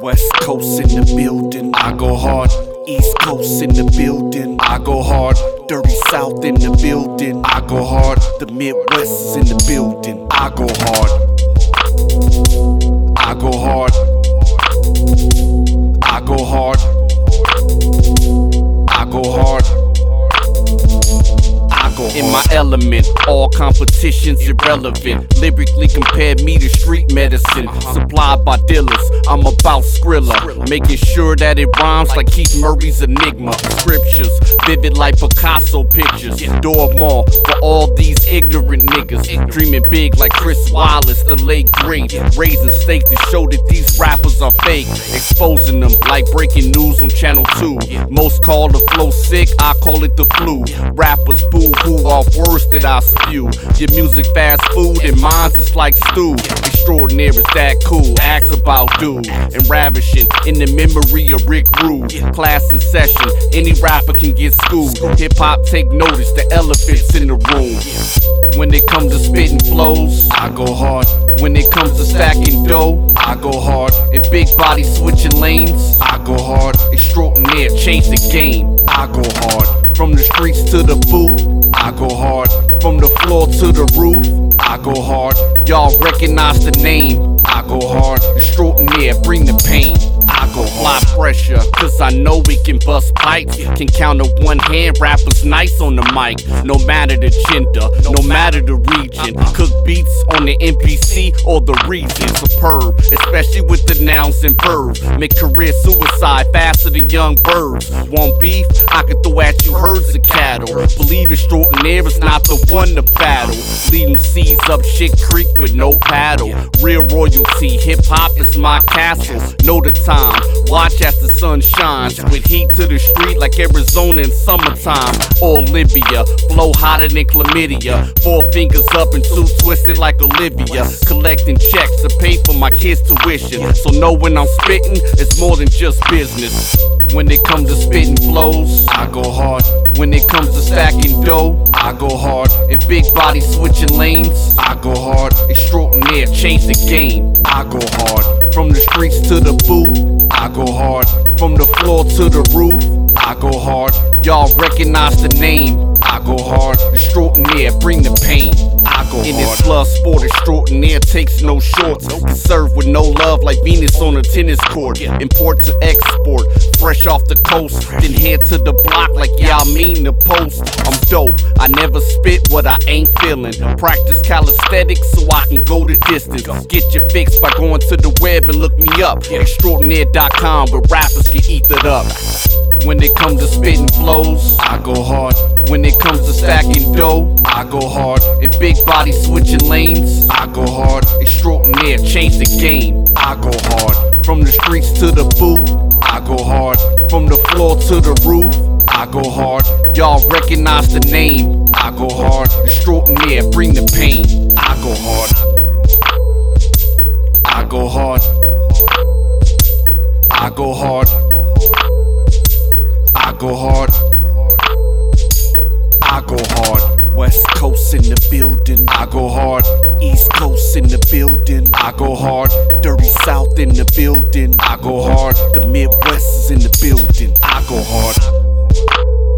West Coast in the building. I go hard. East Coast in the building. I go hard. Dirty South in the building. I go hard. The Midwest is in the building. I go hard. I go hard. All competitions irrelevant. Lyrically compared me to street medicine, supplied by dealers. I'm about Skrilla, making sure that it rhymes like Keith Murray's Enigma. Scriptures, vivid like Picasso pictures. Door mall for all these ignorant niggas. Dreaming big like Chris Wallace, the late great. Raising stakes to show that these rappers are fake. Exposing them like breaking news on Channel 2. Most call the flow sick, I call it the flu. Rappers boo hoo off words that I spew. Your music fast food and mine's is like stew. Extraordinary is that cool. Acts about dude and ravishing in the memory of Rick Rude. Class in session, any rapper can get schooled. Hip hop take notice, the elephants in the room. When it comes to spitting flows, I go hard. When it comes to stacking dough, I go hard. And big body switching lanes, I go hard. Extraordinaire, change the game, I go hard. From the streets to the booth, floor to the roof, I go hard. Y'all recognize the name, I go hard. Extraordinaire, bring the pain. Pressure, cause I know we can bust pipes. Can count on one hand, rappers nice on the mic. No matter the gender, no matter the region. Cook beats on the MPC or the region. Superb, especially with the nouns and verbs. Make career suicide faster than young birds. Want beef? I can throw at you herds of cattle. Believe extraordinaire is not the one to battle. Leading seas up shit creek with no paddle. Real royalty, hip hop is my castle. Know the time. Watch as the sun shines. With heat to the street like Arizona in summertime. Or Libya, flow hotter than chlamydia. Four fingers up and two twisted like Olivia. Collecting checks to pay for my kids' tuition. So know when I'm spitting, it's more than just business. When it comes to spitting flows, I go hard. When it comes to stacking dough, I go hard. And big body switching lanes, I go hard. Extraordinaire, change the game, I go hard. From the streets to the booth, I go hard. From the floor to the roof, I go hard. Y'all recognize the name, I go hard. Extraordinaire, bring the pain. In this blood sport, extraordinaire takes no shorts. Serve with no love like Venus on a tennis court. Import to export, fresh off the coast. Then head to the block like y'all mean the post. I'm dope, I never spit what I ain't feeling. Practice calisthenics so I can go the distance. Get your fix by going to the web and look me up. Extraordinaire.com where rappers get ethered up. When it comes to spitting flows, I go hard. When it comes to stacking dough, I go hard. And big body switching lanes, I go hard. Extraordinaire, change the game, I go hard. From the streets to the booth, I go hard. From the floor to the roof, I go hard. Y'all recognize the name, I go hard. Extraordinaire, bring the pain, I go hard. I go hard. I go hard. I go hard. I go hard. West Coast in the building. I go hard. East Coast in the building. I go hard. Dirty South in the building. I go hard. The Midwest is in the building. I go hard.